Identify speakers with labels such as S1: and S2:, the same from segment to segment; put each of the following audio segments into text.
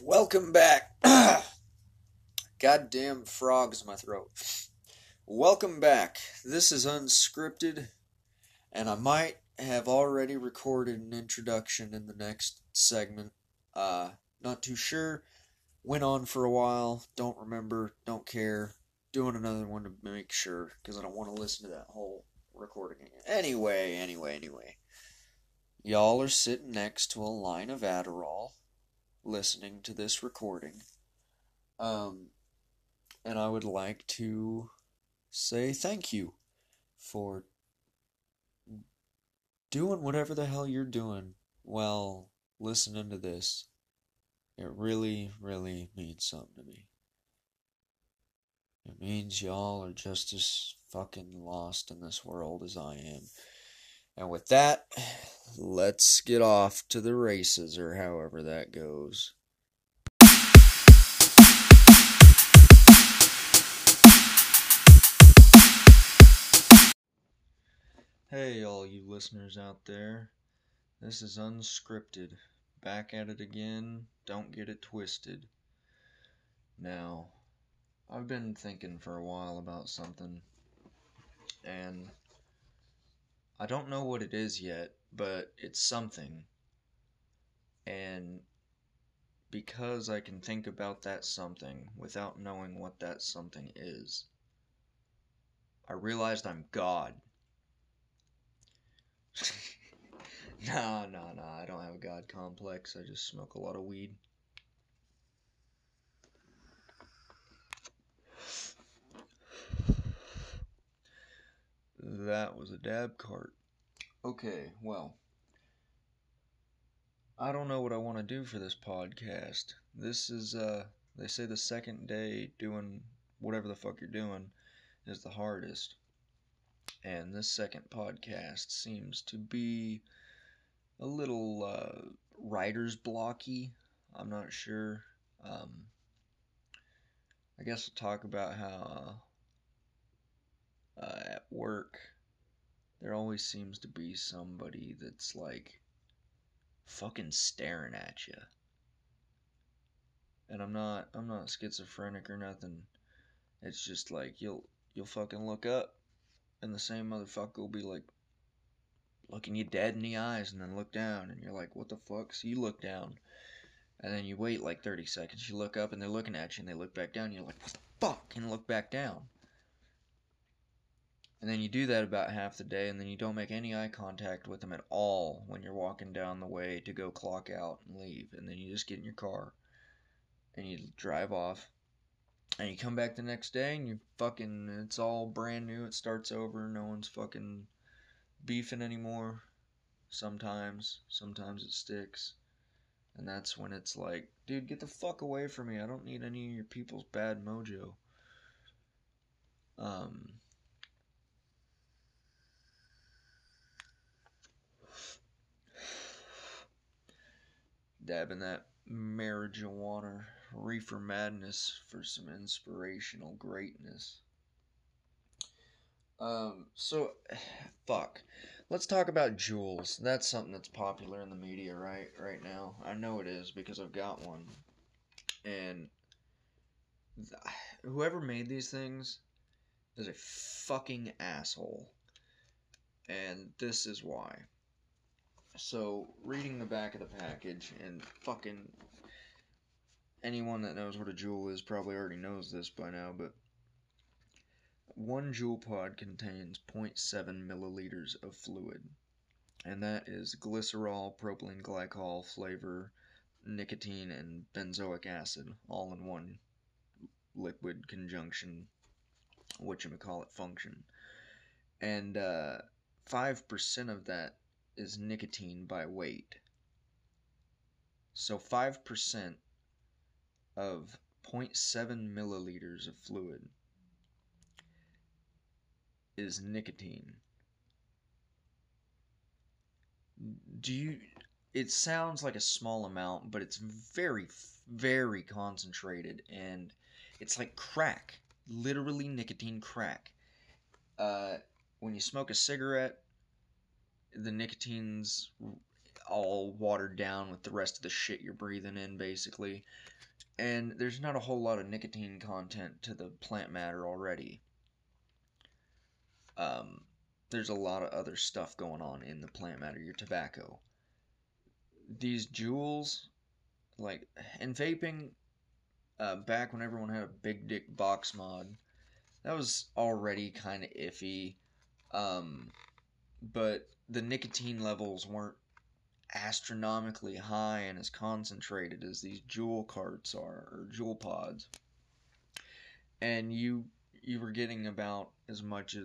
S1: Welcome back. Goddamn frogs in my throat. Welcome back. This is unscripted, and I might have already recorded an introduction in the next segment. Uh, not too sure. Went on for a while. Don't remember. Don't care. Doing another one to make sure because I don't want to listen to that whole recording again. Anyway, anyway, anyway. Y'all are sitting next to a line of Adderall listening to this recording. Um, and I would like to say thank you for doing whatever the hell you're doing while listening to this. It really, really means something to me. It means y'all are just as fucking lost in this world as I am. And with that, let's get off to the races, or however that goes. Hey, all you listeners out there. This is unscripted. Back at it again. Don't get it twisted. Now, I've been thinking for a while about something, and I don't know what it is yet, but it's something. And because I can think about that something without knowing what that something is, I realized I'm God. nah, nah, nah, I don't have a God complex. I just smoke a lot of weed. That was a dab cart. Okay, well. I don't know what I want to do for this podcast. This is, uh, they say the second day doing whatever the fuck you're doing is the hardest. And this second podcast seems to be a little, uh, writer's blocky. I'm not sure. Um, I guess we'll talk about how, uh, at work, there always seems to be somebody that's like fucking staring at you. And I'm not I'm not schizophrenic or nothing. It's just like you'll you'll fucking look up and the same motherfucker will be like looking you dead in the eyes and then look down and you're like, what the fuck? So you look down and then you wait like 30 seconds. You look up and they're looking at you and they look back down. And you're like, what the fuck? And look back down. And then you do that about half the day, and then you don't make any eye contact with them at all when you're walking down the way to go clock out and leave. And then you just get in your car and you drive off. And you come back the next day and you fucking, it's all brand new. It starts over. No one's fucking beefing anymore. Sometimes. Sometimes it sticks. And that's when it's like, dude, get the fuck away from me. I don't need any of your people's bad mojo. Um, dabbing that marijuana reefer madness for some inspirational greatness. Um, so, fuck. Let's talk about Juuls. That's something that's popular in the media right right now. I know it is because I've got one. And th- whoever made these things is a fucking asshole. And this is why. So, reading the back of the package, and fucking anyone that knows what a Juul is probably already knows this by now, but one Juul pod contains 0.7 milliliters of fluid, and that is glycerol, propylene glycol, flavor, nicotine, and benzoic acid, all in one liquid conjunction, whatchamacallit function. And uh, 5% of that is nicotine by weight. So 5% of 0.7 milliliters of fluid is nicotine. Do you. It sounds like a small amount, but it's very, very concentrated and it's like crack. Literally nicotine crack. Uh, when you smoke a cigarette, the nicotine's all watered down with the rest of the shit you're breathing in, basically. And there's not a whole lot of nicotine content to the plant matter already. Um, there's a lot of other stuff going on in the plant matter, your tobacco. These Juuls, like, in vaping, uh, back when everyone had a big dick box mod, that was already kind of iffy. Um, but the nicotine levels weren't astronomically high and as concentrated as these Juul carts are or Juul pods. And you you were getting about as much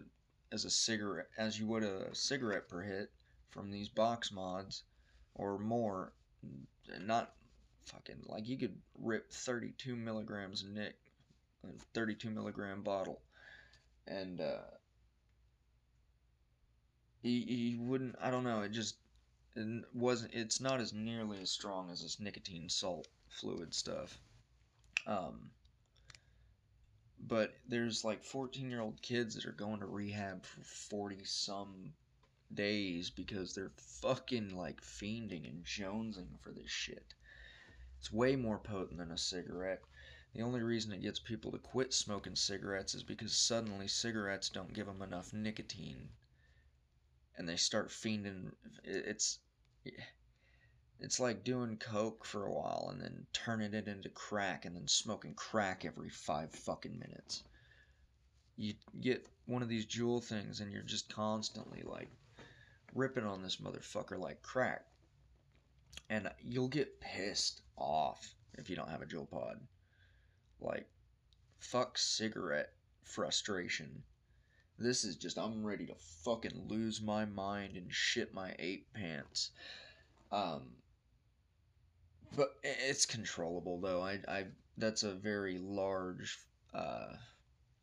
S1: as, a cigarette as you would a cigarette per hit from these box mods or more. Not fucking like you could rip 32 milligrams of nick, 32 milligram bottle, and uh, he, he wouldn't. I don't know. It just it wasn't. It's not as nearly as strong as this nicotine salt fluid stuff. Um, but there's like 14 year old kids that are going to rehab for 40 some days because they're fucking like fiending and jonesing for this shit. It's way more potent than a cigarette. The only reason it gets people to quit smoking cigarettes is because suddenly cigarettes don't give them enough nicotine and they start fiending. It's it's like doing coke for a while and then turning it into crack and then smoking crack every five fucking minutes. You get one of these Juul things and you're just constantly like ripping on this motherfucker like crack. And you'll get pissed off if you don't have a Juul pod. Like, fuck cigarette frustration this is just I'm ready to fucking lose my mind and shit my ape pants. Um but it's controllable though. I I that's a very large uh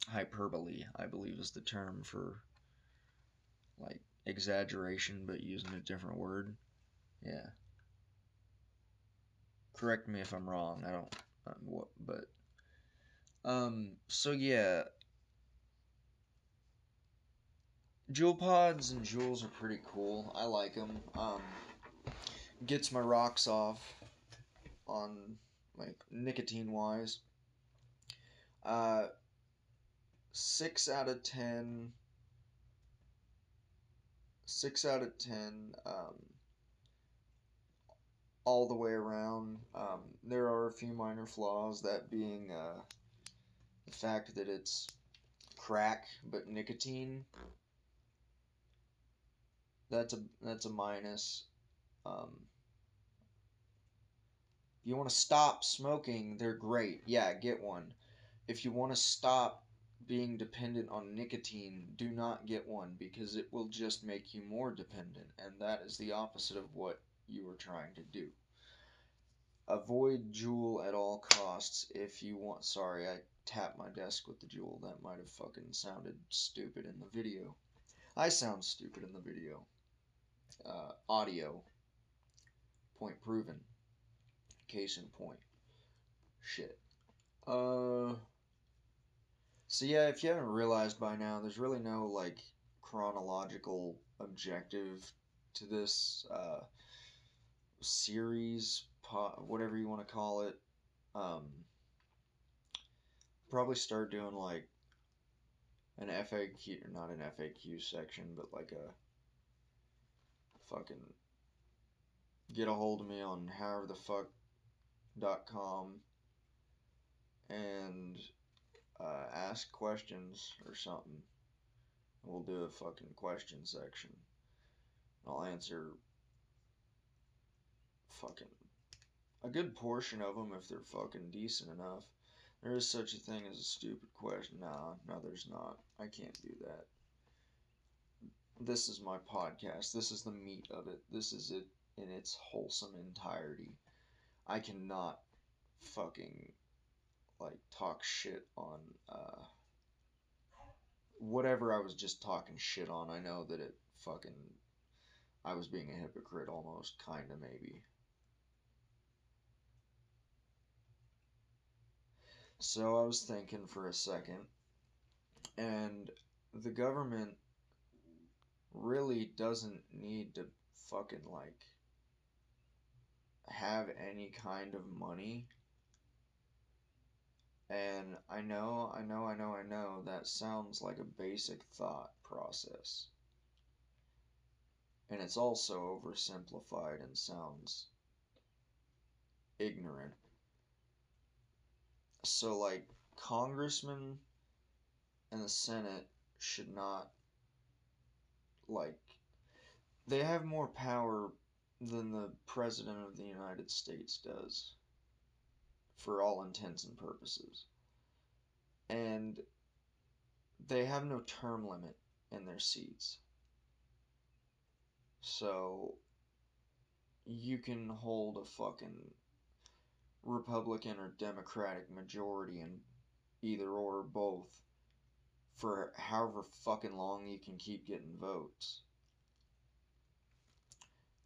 S1: hyperbole, I believe is the term for like exaggeration but using a different word. Yeah. Correct me if I'm wrong. I don't um, what but um so yeah, Juul pods and Juuls are pretty cool. I like them. Um, gets my rocks off on like nicotine wise. Uh, six out of ten. Six out of ten. Um, all the way around. Um, there are a few minor flaws, that being uh, the fact that it's crack but nicotine that's a that's a minus. Um, if you want to stop smoking, they're great. Yeah, get one. If you want to stop being dependent on nicotine, do not get one because it will just make you more dependent, and that is the opposite of what you are trying to do. Avoid Juul at all costs if you want. Sorry, I tapped my desk with the Juul. That might have fucking sounded stupid in the video. I sound stupid in the video uh, audio. Point proven. Case in point. Shit. Uh. So yeah, if you haven't realized by now, there's really no like chronological objective to this uh, series, po- whatever you want to call it. Um, probably start doing like an FAQ, not an FAQ section, but like a fucking get a hold of me on howeverthefuck.com and uh, ask questions or something. We'll do a fucking question section. I'll answer fucking a good portion of them if they're fucking decent enough. There is such a thing as a stupid question. Nah, no, there's not. I can't do that this is my podcast. This is the meat of it. This is it in its wholesome entirety. I cannot fucking like talk shit on uh whatever I was just talking shit on. I know that it fucking I was being a hypocrite almost, kinda maybe. So I was thinking for a second, and the government really doesn't need to fucking like have any kind of money. And I know, I know, I know, I know that sounds like a basic thought process. And it's also oversimplified and sounds ignorant. So, like, congressmen and the Senate should not, like, they have more power than the President of the United States does, for all intents and purposes. And they have no term limit in their seats. So you can hold a fucking Republican or Democratic majority in either or both for however fucking long you can keep getting votes.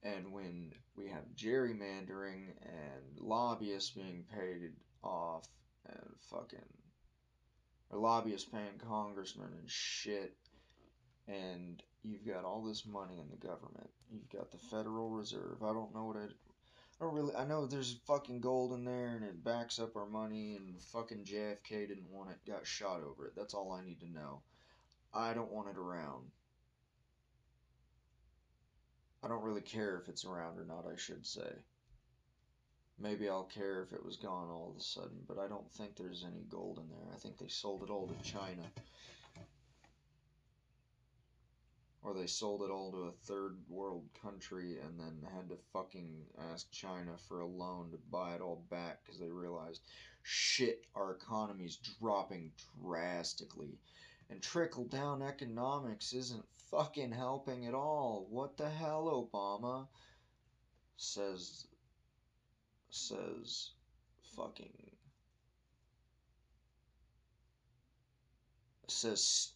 S1: And when we have gerrymandering and lobbyists being paid off and fucking or lobbyists paying congressmen and shit and you've got all this money in the government. You've got the Federal Reserve. I don't know what it I don't really I know there's fucking gold in there and it backs up our money and fucking JFK didn't want it, got shot over it. That's all I need to know. I don't want it around. I don't really care if it's around or not, I should say. Maybe I'll care if it was gone all of a sudden, but I don't think there's any gold in there. I think they sold it all to China. Or they sold it all to a third world country and then had to fucking ask China for a loan to buy it all back because they realized, shit, our economy's dropping drastically. And trickle down economics isn't fucking helping at all. What the hell, Obama? Says. Says. Fucking. Says.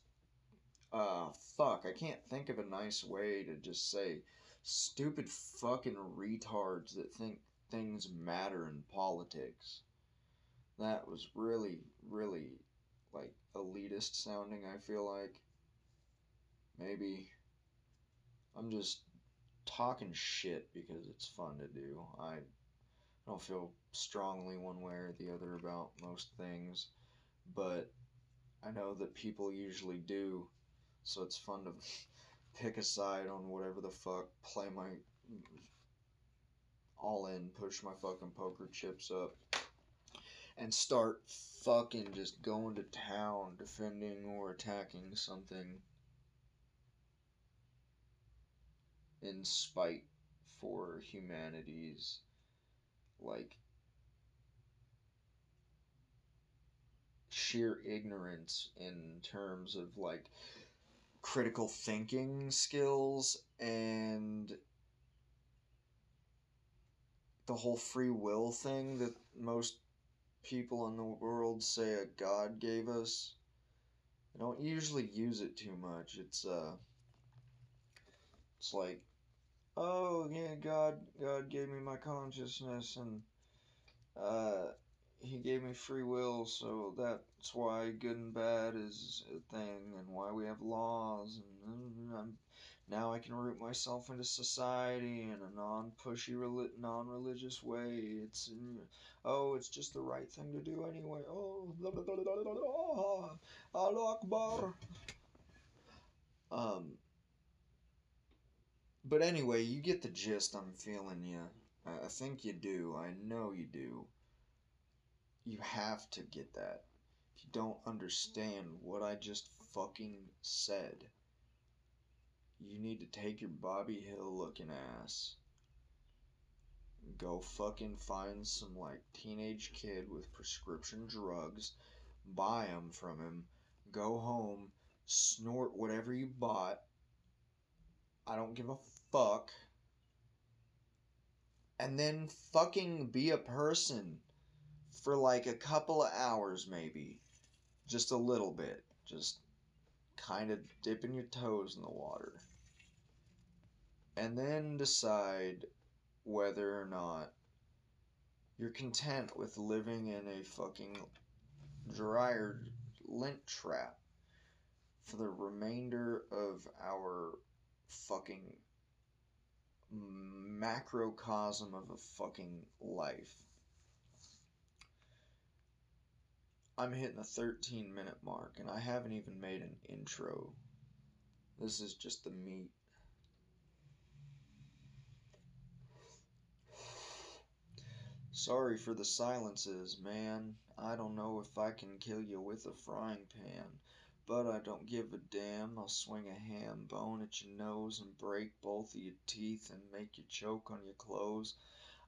S1: Uh, fuck. I can't think of a nice way to just say stupid fucking retards that think things matter in politics. That was really, really, like, elitist sounding, I feel like. Maybe I'm just talking shit because it's fun to do. I don't feel strongly one way or the other about most things, but I know that people usually do, so it's fun to pick a side on whatever the fuck, play my all in, push my fucking poker chips up, and start fucking just going to town defending or attacking something in spite for humanity's like sheer ignorance in terms of like critical thinking skills and the whole free will thing that most people in the world say a god gave us I don't usually use it too much. It's uh it's like oh yeah, God, God gave me my consciousness, and uh, He gave me free will, so that's why good and bad is a thing, and why we have laws, and, and now I can root myself into society in a non-pushy, non-religious way. It's oh, it's just the right thing to do anyway. Oh, Akbar. Um, but anyway, you get the gist. I'm feeling you. I think you do. I know you do. You have to get that. Don't understand what I just fucking said, you need to take your Bobby Hill looking ass. Go fucking find some like teenage kid with prescription drugs, buy them from him, go home, snort whatever you bought, I don't give a fuck. And then fucking be a person for like a couple of hours, maybe. Just a little bit. Just kind of dipping your toes in the water. And then decide whether or not you're content with living in a fucking dryer lint trap for the remainder of our fucking macrocosm of a fucking life. I'm hitting the 13 minute mark and I haven't even made an intro. This is just the meat. Sorry for the silences, man. I don't know if I can kill you with a frying pan. But I don't give a damn. I'll swing a ham bone at your nose and break both of your teeth and make you choke on your clothes.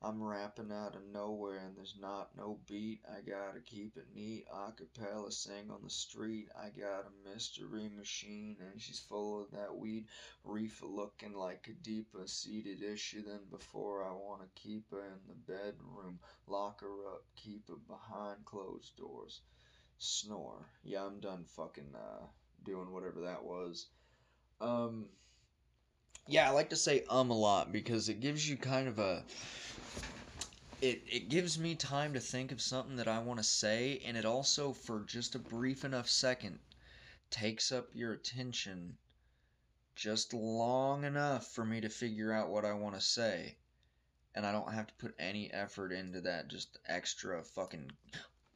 S1: I'm rapping out of nowhere and there's not no beat. I gotta keep it neat. Acapella sing on the street. I got a mystery machine and she's full of that weed. Reefer looking like a deeper seated issue than before. I wanna keep her in the bedroom. Lock her up, keep her behind closed doors. Snore. Yeah, I'm done fucking uh, doing whatever that was. Um, yeah, I like to say um a lot because it gives you kind of a it it gives me time to think of something that I want to say and it also for just a brief enough second takes up your attention just long enough for me to figure out what I want to say. And I don't have to put any effort into that just extra fucking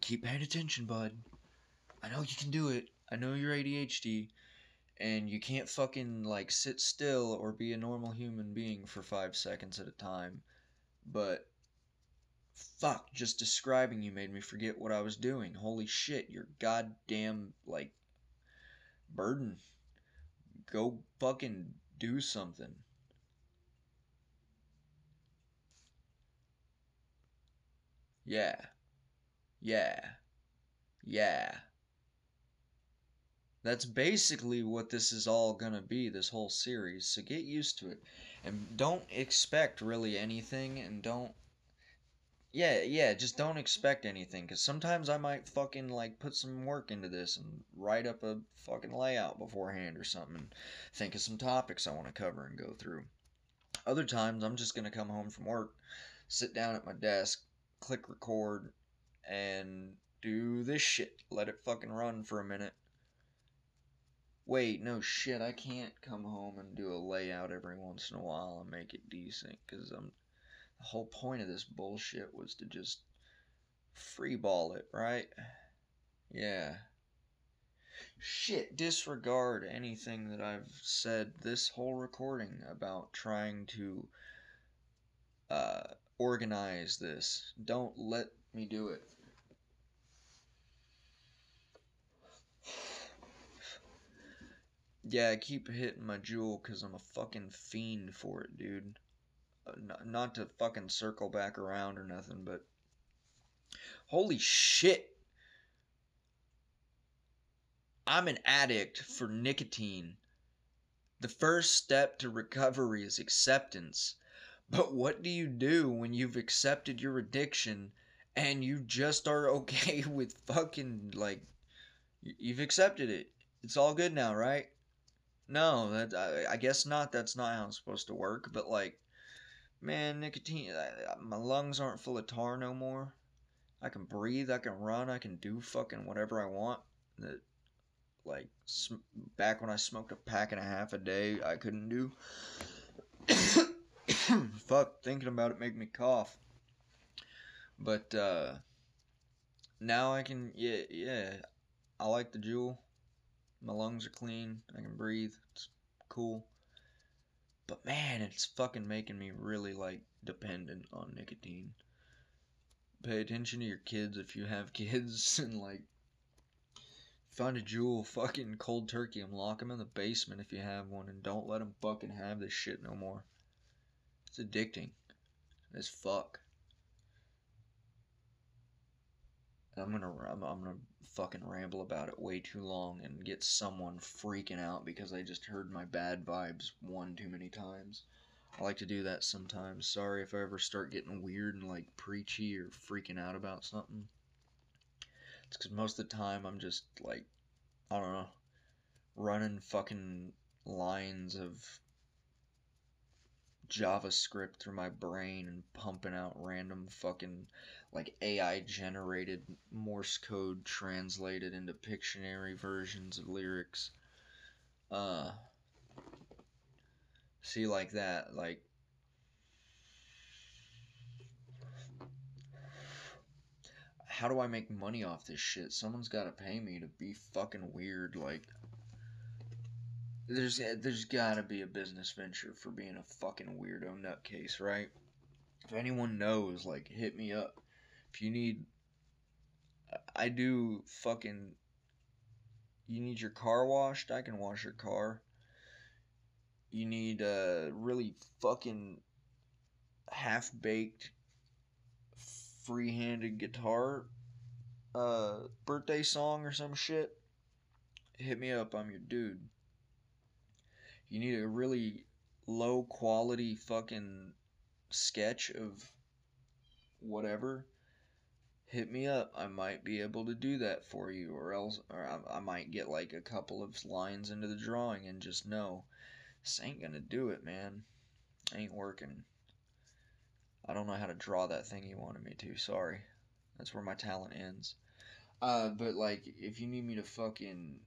S1: keep paying attention bud. I know you can do it. I know you're ADHD and you can't fucking like sit still or be a normal human being for 5 seconds at a time but Fuck, just describing you made me forget what I was doing. Holy shit, you're goddamn, like, burden. Go fucking do something. Yeah. Yeah. Yeah. That's basically what this is all gonna be, this whole series, so get used to it. And don't expect really anything, and don't yeah, yeah, just don't expect anything cuz sometimes I might fucking like put some work into this and write up a fucking layout beforehand or something and think of some topics I want to cover and go through. Other times I'm just going to come home from work, sit down at my desk, click record and do this shit. Let it fucking run for a minute. Wait, no shit, I can't come home and do a layout every once in a while and make it decent cuz I'm the whole point of this bullshit was to just freeball it, right? Yeah. Shit, disregard anything that I've said this whole recording about trying to uh, organize this. Don't let me do it. Yeah, I keep hitting my Juul because I'm a fucking fiend for it, dude uh, not to fucking circle back around or nothing, but holy shit. I'm an addict for nicotine. The first step to recovery is acceptance. But what do you do when you've accepted your addiction and you just are okay with fucking like you've accepted it? It's all good now, right? No, that I, I guess not. That's not how it's supposed to work. But like, Man, nicotine, my lungs aren't full of tar no more. I can breathe, I can run, I can do fucking whatever I want. That, like, back when I smoked a pack and a half a day, I couldn't do. Fuck, thinking about it make me cough. But, uh, now I can, yeah, yeah, I like the Juul. My lungs are clean, I can breathe, it's cool. But man, it's fucking making me really like dependent on nicotine. Pay attention to your kids if you have kids and like find a Juul fucking cold turkey and lock them in the basement if you have one and don't let them fucking have this shit no more. It's addicting as fuck. I'm gonna I'm, I'm gonna fucking ramble about it way too long and get someone freaking out because I just heard my bad vibes one too many times. I like to do that sometimes. Sorry if I ever start getting weird and like preachy or freaking out about something. It's because most of the time I'm just like, I don't know, running fucking lines of JavaScript through my brain and pumping out random fucking like AI generated Morse code translated into Pictionary versions of lyrics. Uh, see, like that, like. How do I make money off this shit? Someone's gotta pay me to be fucking weird, like there's there's got to be a business venture for being a fucking weirdo nutcase, right? If anyone knows, like, hit me up. If you need, I do fucking. You need your car washed? I can wash your car. You need a really fucking half baked free-handed guitar uh birthday song or some shit hit me up i'm your dude you need a really low quality fucking sketch of whatever hit me up i might be able to do that for you or else or i, I might get like a couple of lines into the drawing and just know this ain't gonna do it man ain't working I don't know how to draw that thing you wanted me to. Sorry. That's where my talent ends. Uh, but like, if you need me to fucking.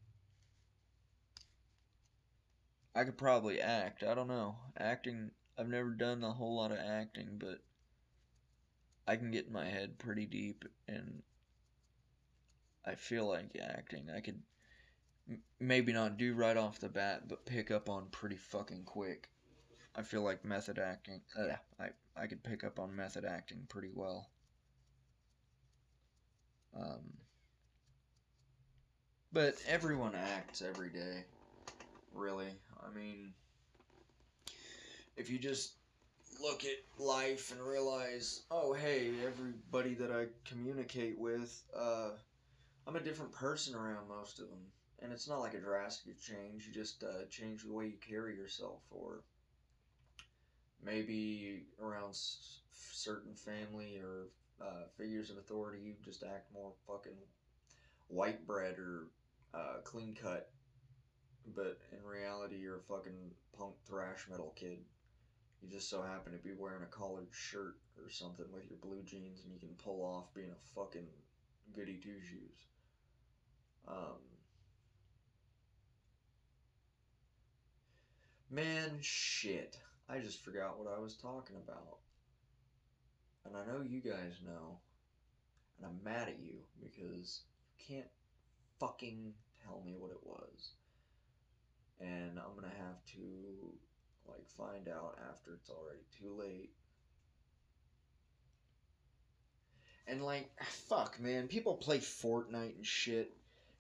S1: I could probably act. I don't know. Acting. I've never done a whole lot of acting, but I can get in my head pretty deep, and I feel like acting. I could maybe not do right off the bat, but pick up on pretty fucking quick. I feel like method acting. Uh, I I could pick up on method acting pretty well. Um, but everyone acts every day, really. I mean, if you just look at life and realize, oh, hey, everybody that I communicate with, uh, I'm a different person around most of them. And it's not like a drastic change, you just uh, change the way you carry yourself or maybe around s- certain family or uh, figures of authority, you just act more fucking white bread or uh, clean cut. But in reality, you're a fucking punk thrash metal kid. You just so happen to be wearing a collared shirt or something with your blue jeans, and you can pull off being a fucking goody two shoes. Um, man, shit. I just forgot what I was talking about. And I know you guys know. And I'm mad at you because you can't fucking tell me what it was. And I'm gonna have to, like, find out after it's already too late. And, like, fuck, man. People play Fortnite and shit.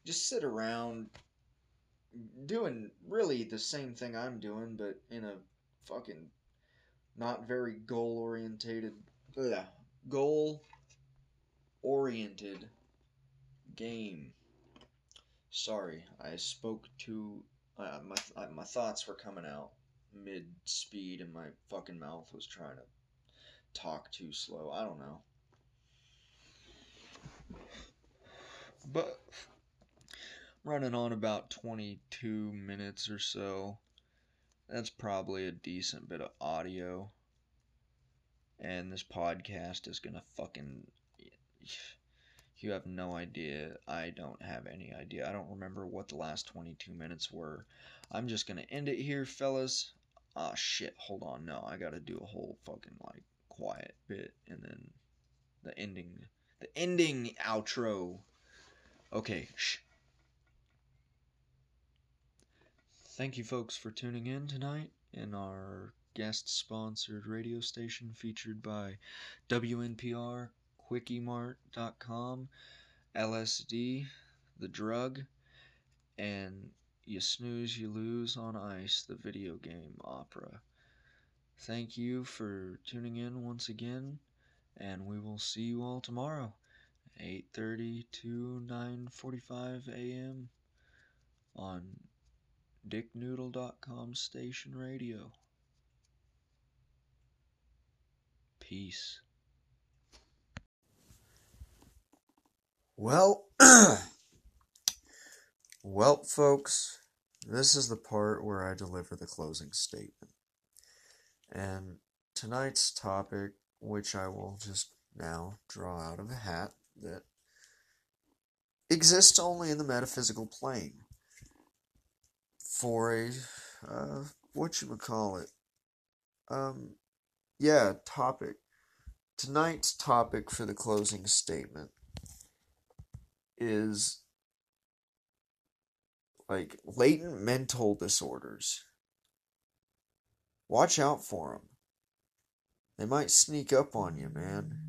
S1: Just sit around doing really the same thing I'm doing, but in a fucking not very goal orientated goal oriented game sorry i spoke too uh, my, uh, my thoughts were coming out mid speed and my fucking mouth was trying to talk too slow i don't know but running on about 22 minutes or so that's probably a decent bit of audio. And this podcast is gonna fucking. You have no idea. I don't have any idea. I don't remember what the last 22 minutes were. I'm just gonna end it here, fellas. Ah, shit. Hold on. No, I gotta do a whole fucking, like, quiet bit and then the ending. The ending outro. Okay, shh. Thank you, folks, for tuning in tonight in our guest sponsored radio station featured by WNPR, QuickieMart.com, LSD, The Drug, and You Snooze, You Lose on Ice, the video game opera. Thank you for tuning in once again, and we will see you all tomorrow, 8.30 to 9.45 a.m. on dicknoodle.com station radio. Peace. Well, well, folks, this is the part where I deliver the closing statement. And tonight's topic, which I will just now draw out of a hat, that exists only in the metaphysical plane for a uh, what you would call it. Um, yeah, topic. Tonight's topic for the closing statement is like latent mental disorders. Watch out for them. They might sneak up on you, man.